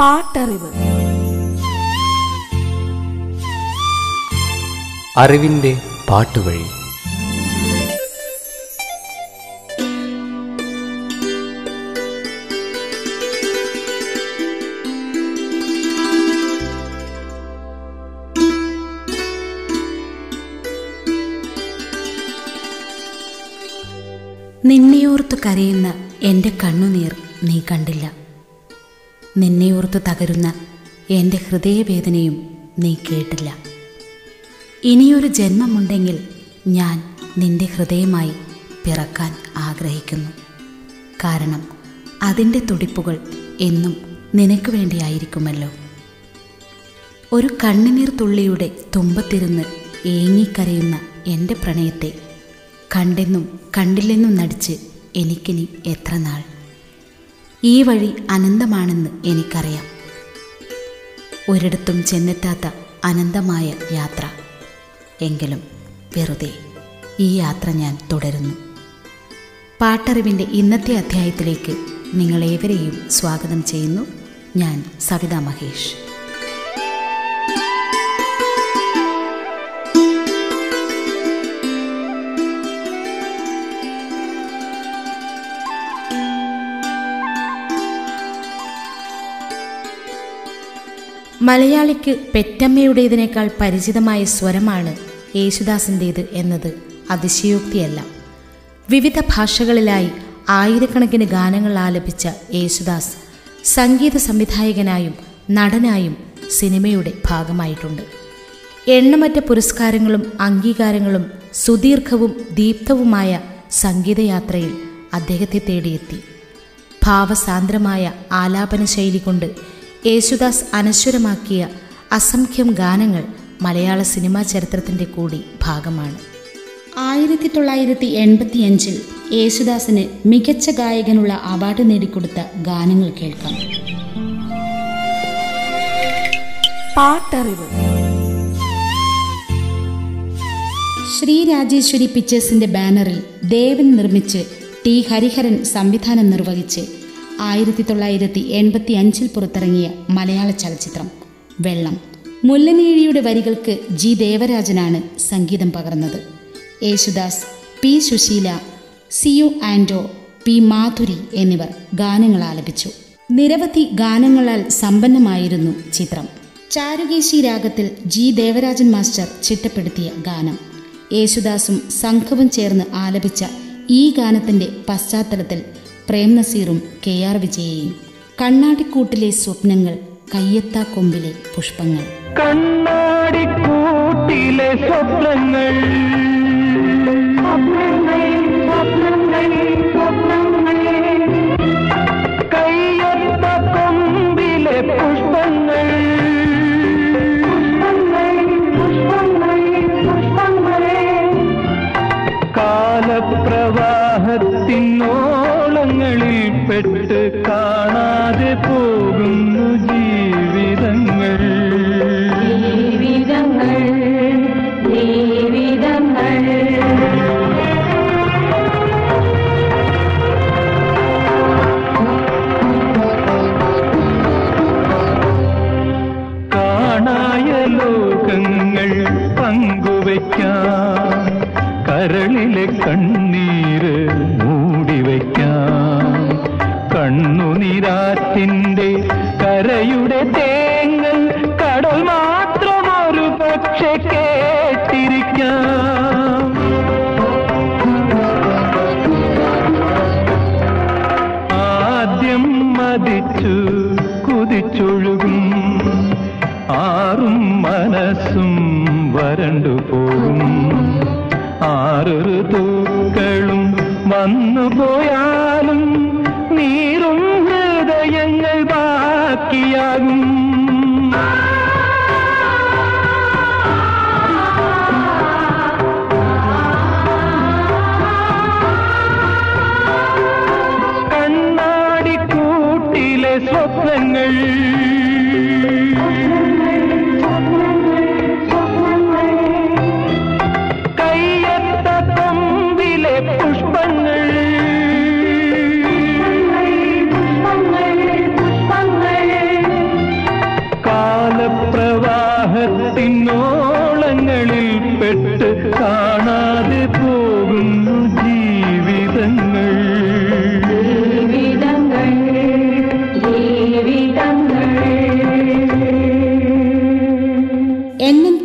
പാട്ടറിവ്. അറിവിന്റെ പാട്ടുവഴി. നിന്നെയോർത്ത് കരയുന്ന എന്റെ കണ്ണുനീർ നീ കണ്ടില്ല. നിന്നെയോർത്തു തകരുന്ന എന്റെ ഹൃദയവേദനയും നീ കേട്ടില്ല. ഇനിയൊരു ജന്മമുണ്ടെങ്കിൽ ഞാൻ നിന്റെ ഹൃദയമായി പിറക്കാൻ ആഗ്രഹിക്കുന്നു. കാരണം അതിന്റെ തുടിപ്പുകൾ എന്നും നിനക്ക് വേണ്ടിയായിരിക്കുമല്ലോ ഒരു കണ്ണുനീർ തുള്ളിയുടെ തുമ്പത്തിരുന്ന് ഏങ്ങിക്കരയുന്ന എന്റെ പ്രണയത്തെ കണ്ടെന്നും കണ്ടില്ലെന്നും നടിച്ച് എനിക്കിനി എത്ര നാൾ? ഈ വഴി അനന്തമാണെന്ന് എനിക്കറിയാം. ഒരിടത്തും ചെന്നെത്താത്ത അനന്തമായ യാത്ര. എങ്കിലും വെറുതെ ഈ യാത്ര ഞാൻ തുടരുന്നു. പാട്ടറിവിന്റെ ഇന്നത്തെ അധ്യായത്തിലേക്ക് നിങ്ങളേവരെയും സ്വാഗതം ചെയ്യുന്നു. ഞാൻ സവിതാ മഹേഷ്. മലയാളിക്ക് പെറ്റമ്മയുടേതിനേക്കാൾ പരിചിതമായ സ്വരമാണ് യേശുദാസിന്റേത് എന്നത് അതിശയോക്തിയല്ല. വിവിധ ഭാഷകളിലായി ആയിരക്കണക്കിന് ഗാനങ്ങൾ ആലപിച്ച യേശുദാസ് സംഗീത സംവിധായകനായും നടനായും സിനിമയുടെ ഭാഗമായിട്ടുണ്ട്. എണ്ണമറ്റ പുരസ്കാരങ്ങളും അംഗീകാരങ്ങളും സുദീർഘവും ദീപ്തവുമായ സംഗീതയാത്രയിൽ അദ്ദേഹത്തെ തേടിയെത്തി. ഭാവസാന്ദ്രമായ ആലാപന ശൈലി കൊണ്ട് യേശുദാസ് അനശ്വരമാക്കിയ അസംഖ്യം ഗാനങ്ങൾ മലയാള സിനിമാ ചരിത്രത്തിന്റെ കൂടി ഭാഗമാണ്. ആയിരത്തി തൊള്ളായിരത്തി എൺപത്തിയഞ്ചിൽ യേശുദാസിന് മികച്ച ഗായകനുള്ള അവാർഡ് നേടിക്കൊടുത്ത ഗാനങ്ങൾ കേൾക്കാം. പാട്ടറിവ്. ശ്രീ രാജേശ്വരി പിക്ചേഴ്സിന്റെ ബാനറിൽ ദേവൻ നിർമ്മിച്ച് ടി ഹരിഹരൻ സംവിധാനം നിർവഹിച്ച് ആയിരത്തി തൊള്ളായിരത്തി എൺപത്തി അഞ്ചിൽ പുറത്തിറങ്ങിയ മലയാള ചലച്ചിത്രം വെള്ളം. മുല്ലനേഴിയുടെ വരികൾക്ക് ജി ദേവരാജനാണ് സംഗീതം പകർന്നത്. Yesudas P Susheela see you Anto P Madhuri എന്നിവർ ഗാനങ്ങൾ ആലപിച്ചു. നിരവധി ഗാനങ്ങളാൽ സമ്പന്നമായിരുന്നു ചിത്രം. ചാരുകേശി രാഗത്തിൽ ജി ദേവരാജൻ മാസ്റ്റർ ചിട്ടപ്പെടുത്തിയ ഗാനം. യേശുദാസും സംഘവും ചേർന്ന് ആലപിച്ച ഈ ഗാനത്തിന്റെ പശ്ചാത്തലത്തിൽ പ്രേം നസീറും കെ ആർ വിജയയും. കണ്ണാടിക്കൂട്ടിലെ സ്വപ്നങ്ങൾ കയ്യെത്താ കൊമ്പിലെ പുഷ്പങ്ങൾ. കണ്ണാടിക്കൂട്ടിലെ സ്വപ്നങ്ങൾ. കയ്യൊത്ത കൊമ്പിലെ പുഷ്പങ്ങൾ. പെട്ട് സ്വപ്നങ്ങൾ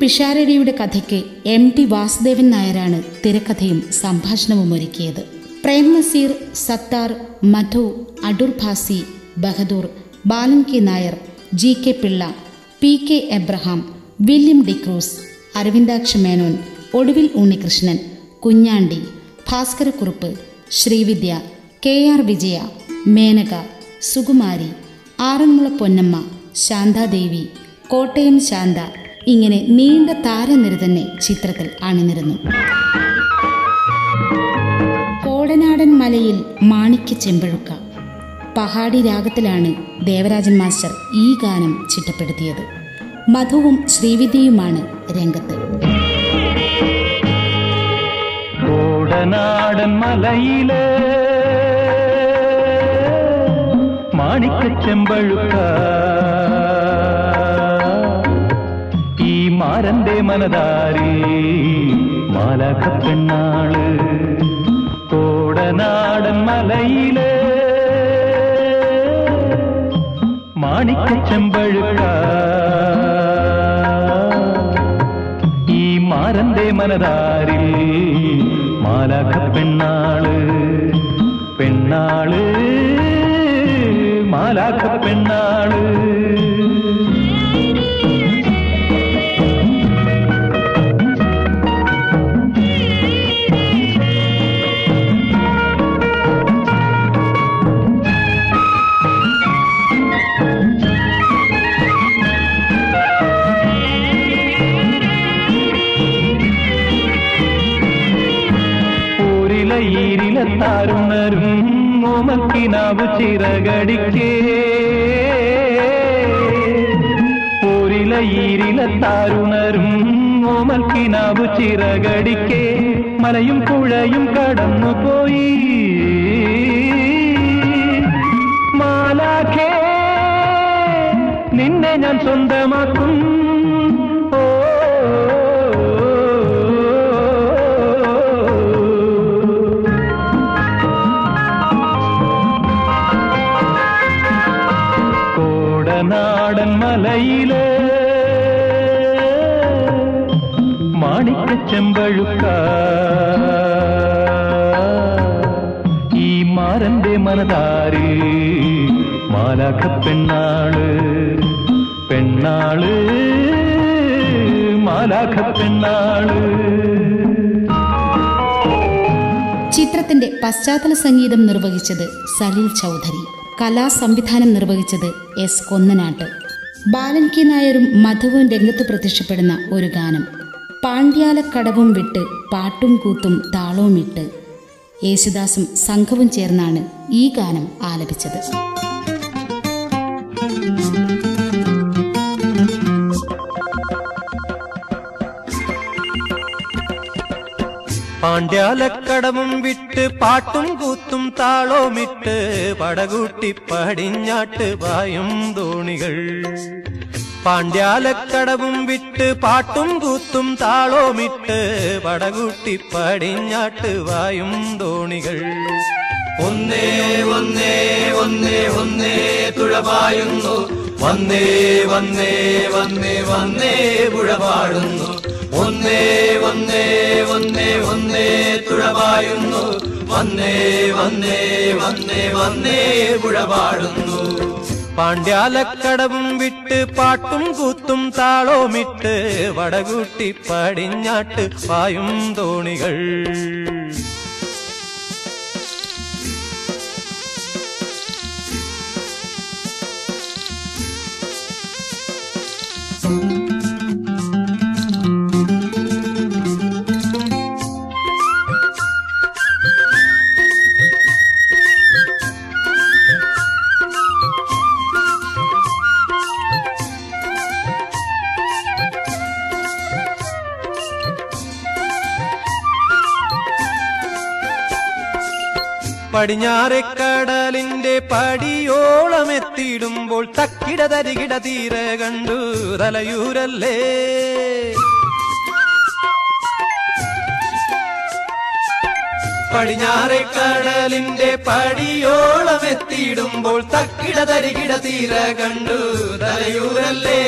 പിഷാരടിയുടെ കഥയ്ക്ക് എം ടി വാസുദേവൻ നായരാണ് തിരക്കഥയും സംഭാഷണവും ഒരുക്കിയത്. Prem Nazir Sathar Madhu Adoor Bhasi Bahadoor Balan K Nair G K Pillai P K Abraham William D'Cruz Aravindaksha Menon Oduvil Unnikrishnan Kunjandi Bhaskarakurup Srividya K R Vijaya Menaka Sukumari Aranmula Ponnamma Santhadevi Kottayam Santha ഇങ്ങനെ നീണ്ട താരനിര തന്നെ ചിത്രത്തിൽ അണിനിരുന്നു. കോടനാടൻ മലയിൽ മാണിക്യ ചെമ്പഴുക്ക. പഹാടി രാഗത്തിലാണ് ദേവരാജൻ മാസ്റ്റർ ഈ ഗാനം ചിട്ടപ്പെടുത്തിയത്. മധുവും ശ്രീവിദ്യയുമാണ് രംഗത്ത്. കോടനാടൻ മലയിലെ മാണിക്കച്ചെമ്പഴുക്ക ഈ മാരന്റെ മനതാരി? മാലാഖ പെണ്ണാൾ കോടനാടൻ മലയിലെ. മാണിക്കച്ചമ്പഴുക ഈ മാരന്റെ മനതാരി മാലാഖ പെണ്ണാൾ. പെണ്ണാൾ മാലാഖ പെണ്ണാൾ. താരുണരും ഓമക്കിനാവ് ചിറകടിക്കേ. ഊരില ഈരില താരുണരും ഓമൽക്കിനാവ് ചിറകടിക്കേ. മലയും പുഴയും കടന്നുപോയി. മാലാഖേ നിന്നെ ഞാൻ സ്വന്തമാക്കും. മലയിലെ മാണിക്ക ചെമ്പഴുക്ക ഈ മാരന്റെ മനതാരി മാലാഖ പെണ്ണാൾ പെണ്ണാൾ മാലാഖ പെണ്ണാൾ. ചിത്രത്തിന്റെ പശ്ചാത്തല സംഗീതം നിർവഹിച്ചത് സലീൽ ചൗധരി. കലാസംവിധാനം നിർവഹിച്ചത് എസ് കൊന്നനാട്ട്. ബാലൻ കെ നായരും മധുവും രംഗത്ത് പ്രത്യക്ഷപ്പെടുന്ന ഒരു ഗാനം. പാണ്ഡ്യാലക്കടവും വിട്ട് പാട്ടും കൂത്തും താളവും ഇട്ട് യേശുദാസും സംഘവും ചേർന്നാണ് ഈ ഗാനം ആലപിച്ചത്. പാണ്ഡ്യാലക്കടവും വിട്ട് പാട്ടും കൂത്തും താളോമിട്ട് പടകൂട്ടി പടിഞ്ഞാട്ട് വായും തോണികൾ. പാണ്ഡ്യാലക്കടവും വിട്ട് പാട്ടും കൂത്തും താളോമിട്ട് പടകൂട്ടി പടിഞ്ഞാട്ട് വായും തോണികൾ. ഒന്നേ ഒന്നേ ഒന്നേ ഒന്നേ തുഴപായുന്നു. വന്നേ വന്നേ വന്നേ വന്നേ പുഴപാടുന്നു. ഒന്നേ വന്നേ വന്നേ വന്നേ തുഴപായുന്നു വന്നേ വന്നേ വന്നേ വന്നേ പുഴപാടുന്നു പാണ്ഡ്യാലക്കടവും വിട്ട് പാട്ടും കൂത്തും താളോമിട്ട് വടകൂട്ടി പടിഞ്ഞാട്ട് പായും തോണികൾ. പടിഞ്ഞാറെ കടലിന്റെ പടിയോളം എത്തിയിടുമ്പോൾ തക്കിട തരികിട തീര കണ്ടു തലയൂരല്ലേ? പടിഞ്ഞാറെ കടലിന്റെ പടിയോളം എത്തിയിടുമ്പോൾ തക്കിട തരികിട തീര കണ്ടു തലയൂരല്ലേ?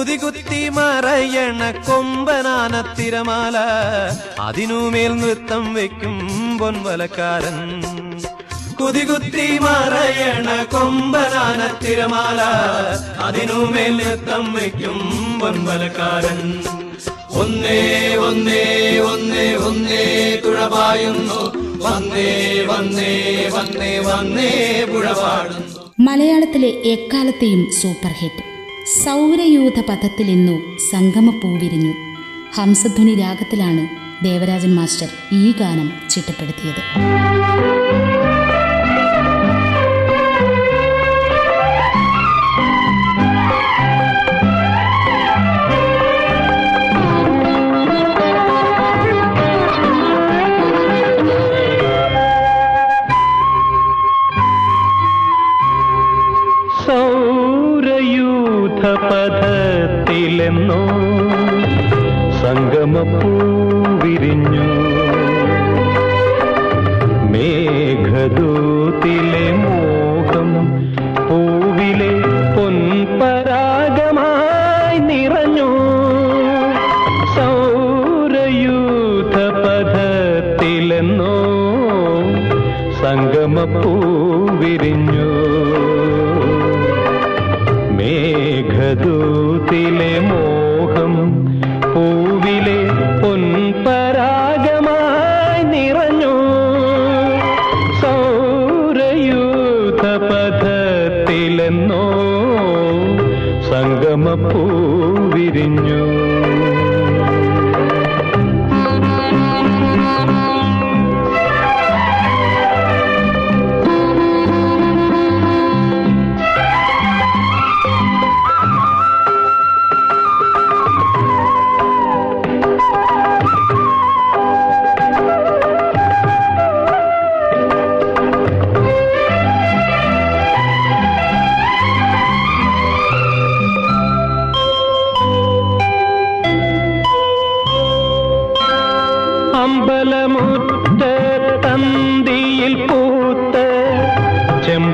കുതികുത്തി മറയണ കൊമ്പനാന തിരമാല. അതിനുമേൽ നൃത്തം വെക്കും പൊൻവലക്കാരൻ. കുതികുത്തി മറയണ കൊമ്പനാന തിരമാല. അതിനുമേൽ നൃത്തം വെക്കും പൊൻവലക്കാരൻ. ഒന്നേ ഒന്നേ ഒന്നേ ഒന്നേ തുഴപായുന്നു വന്നേ വന്നേ വന്നേ വന്നേ പുഴപാടുന്നു മലയാളത്തിലെ എക്കാലത്തെയും സൂപ്പർ ഹിറ്റ്. സൗരയൂഥ പഥത്തിൽ ഇന്നു സംഗമപ്പൂവിരിഞ്ഞു. ഹംസധ്വനി രാഗത്തിലാണ് ദേവരാജൻ മാസ്റ്റർ ഈ ഗാനം ചിട്ടപ്പെടുത്തിയത്.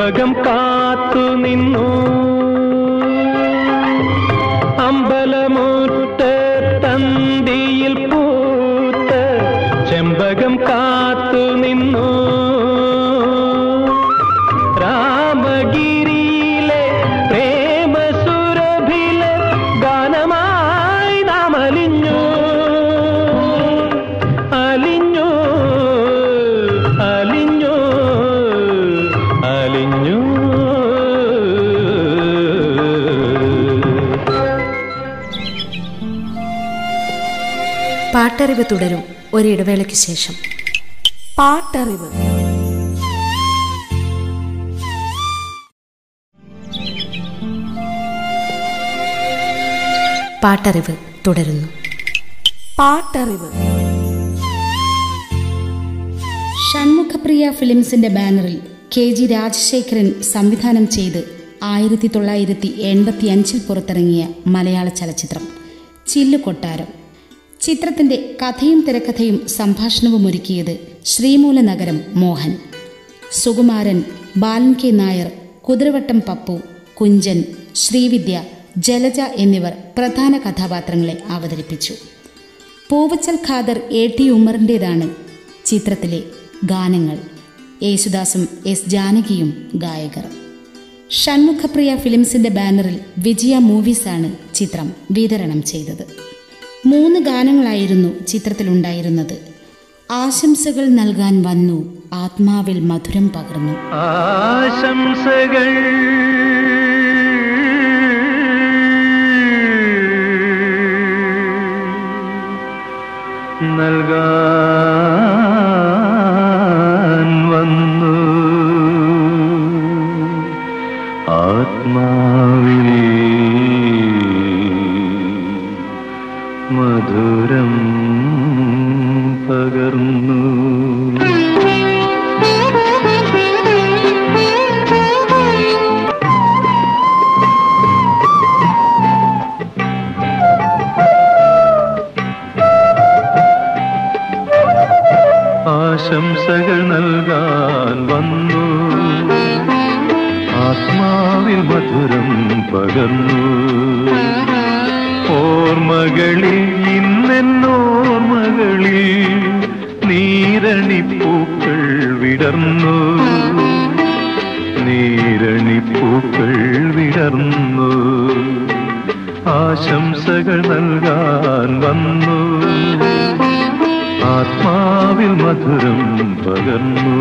ചെമ്പകം കാത്തു നിന്നു. പാട്ടറിവ് തുടരും ഒരിടവേളയ്ക്ക് ശേഷം. പാട്ടറിവ്. പാട്ടറിവ് തുടരുന്നു. പാട്ടറിവ്. ഷൺമുഖപ്രിയ ഫിലിംസിന്റെ ബാനറിൽ കെ ജി രാജശേഖരൻ സംവിധാനം ചെയ്ത് ആയിരത്തി തൊള്ളായിരത്തി എൺപത്തി അഞ്ചിൽ പുറത്തിറങ്ങിയ മലയാള ചലച്ചിത്രം ചില്ലുകൊട്ടാരം. ചിത്രത്തിന്റെ കഥയും തിരക്കഥയും സംഭാഷണവും ഒരുക്കിയത് ശ്രീമൂല നഗരം മോഹൻ. സുകുമാരൻ ബാലൻ കെ നായർ കുതിരവട്ടം പപ്പു കുഞ്ചൻ ശ്രീവിദ്യ ജലജ എന്നിവർ പ്രധാന കഥാപാത്രങ്ങളെ അവതരിപ്പിച്ചു. പൂവച്ചൽ ഖാദർ എ ടി ഉമ്മറിന്റേതാണ് ചിത്രത്തിലെ ഗാനങ്ങൾ. യേശുദാസും എസ് ജാനകിയും ഗായകർ. ഷൺമുഖപ്രിയ ഫിലിംസിന്റെ ബാനറിൽ വിജയ മൂവീസാണ് ചിത്രം വിതരണം ചെയ്തത്. മൂന്ന് ഗാനങ്ങളായിരുന്നു ചിത്രത്തിലുണ്ടായിരുന്നത്. ആശംസകൾ നൽകാൻ വന്നു ആത്മാവിൽ മധുരം പകർന്നു. ആശംസകൾ. നൽകാൻ ആശംസകൾ നൽകാൻ വന്നു. ആത്മാവിൽ മധുരം പകർന്നു. ഓർമ്മകളിൽ ഇന്നെന്നോർമ്മകളിൽ നീരണിപ്പൂക്കൾ വിടർന്നു. നീരണിപ്പൂക്കൾ വിടർന്നു. ആശംസകൾ നൽകാൻ വന്നു. ആത്മാവിൽ മധുരം പകർന്നു.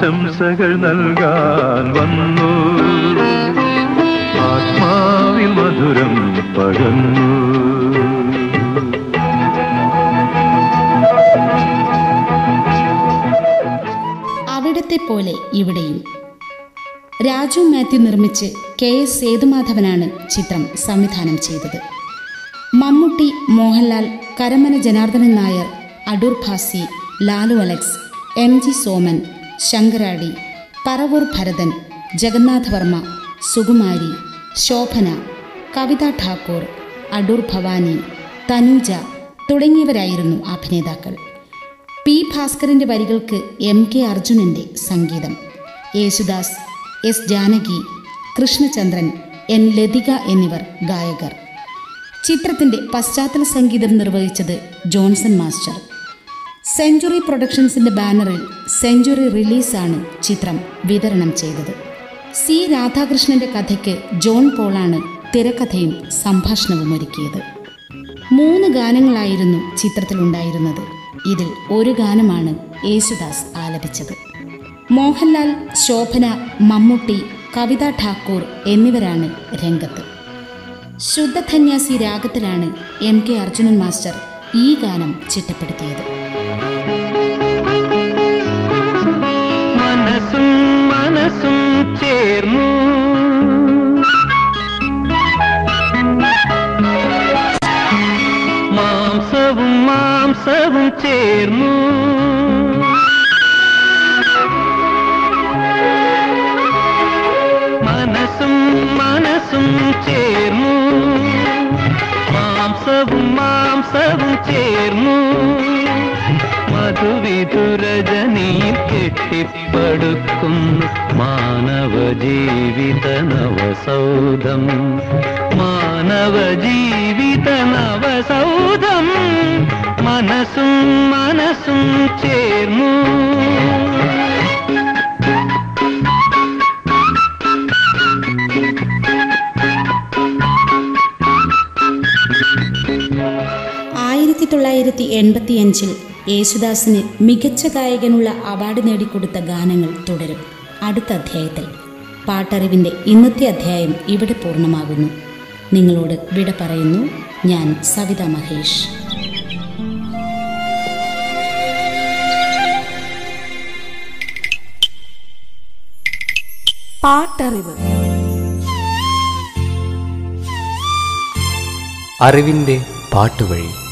ആശംസകൾ നൽകാൻ വന്നു. ആത്മാവിൽ മധുരം പകന്നു അവിടത്തെ പോലെ ഇവിടെയും. രാജു മാത്യു നിർമ്മിച്ച് കെ എസ് സേതുമാധവനാണ് ചിത്രം സംവിധാനം ചെയ്തത്. Mammootty Mohanlal Karamana Janardanan Nair Adoor Bhasi Lalu Alex M G Soman Sankaradi Paravoor Bharathan Jagannathavarma Sukumari Shobhana Kavitha Thakur Adoor Bhavani Thanuja തുടങ്ങിയവരായിരുന്നു അഭിനേതാക്കൾ. പി ഭാസ്കറിന്റെ വരികൾക്ക് എം കെ അർജുനന്റെ സംഗീതം യേശുദാസ് എസ് ജാനകി കൃഷ്ണചന്ദ്രൻ എൻ ലതിക എന്നിവർ ഗായകർ. ചിത്രത്തിന്റെ പശ്ചാത്തല സംഗീതം നിർവഹിച്ചത് ജോൺസൺ മാസ്റ്റർ. സെഞ്ചുറി പ്രൊഡക്ഷൻസിന്റെ ബാനറിൽ സെഞ്ചുറി റിലീസാണ് ചിത്രം വിതരണം ചെയ്തത്. സി രാധാകൃഷ്ണന്റെ കഥയ്ക്ക് ജോൺ പോളാണ് തിരക്കഥയും സംഭാഷണവും ഒരുക്കിയത്. മൂന്ന് ഗാനങ്ങളായിരുന്നു ചിത്രത്തിലുണ്ടായിരുന്നത് ഇതിൽ ഒരു ഗാനമാണ് യേശുദാസ് ആലപിച്ചത്. മോഹൻലാൽ ശോഭന മമ്മൂട്ടി കവിത ഠാക്കൂർ എന്നിവരാണ് രംഗത്ത്. ശുദ്ധധന്യാസി രാഗത്തിലാണ് എം കെ അർജുനൻ മാസ്റ്റർ ഈ ഗാനം ചിട്ടപ്പെടുത്തിയത്. മനസ്സും മനസ്സും ചേർന്നു. മാംസവും മാംസവും ചേർന്നു. മനസ്സും മനസ്സും ചേർന്നു. മാംസവും മാംസവും ചേർന്നു. മധുവിധുരജനിയിൽ കെട്ടിപ്പടുക്കുന്നു മാനവ ജീവിത നവസൗധം മാനവ ജീവിത നവസൗധം മനസ്സും മനസ്സും ചേർന്നു. ആയിരത്തി തൊള്ളായിരത്തി എൺപത്തിയഞ്ചിൽ യേശുദാസിന് മികച്ച ഗായകനുള്ള അവാർഡ് നേടിക്കൊടുത്ത ഗാനങ്ങൾ തുടരും. അടുത്ത അധ്യായത്തിൽ. പാട്ടറിവിന്റെ ഇന്നത്തെ അധ്യായം ഇവിടെ പൂർണമാകുന്നു. നിങ്ങളോട് വിട പറയുന്നു ഞാൻ സവിത മഹേഷ്. പാട്ടറിവ്. അറിവിന്റെ പാട്ടുവഴി.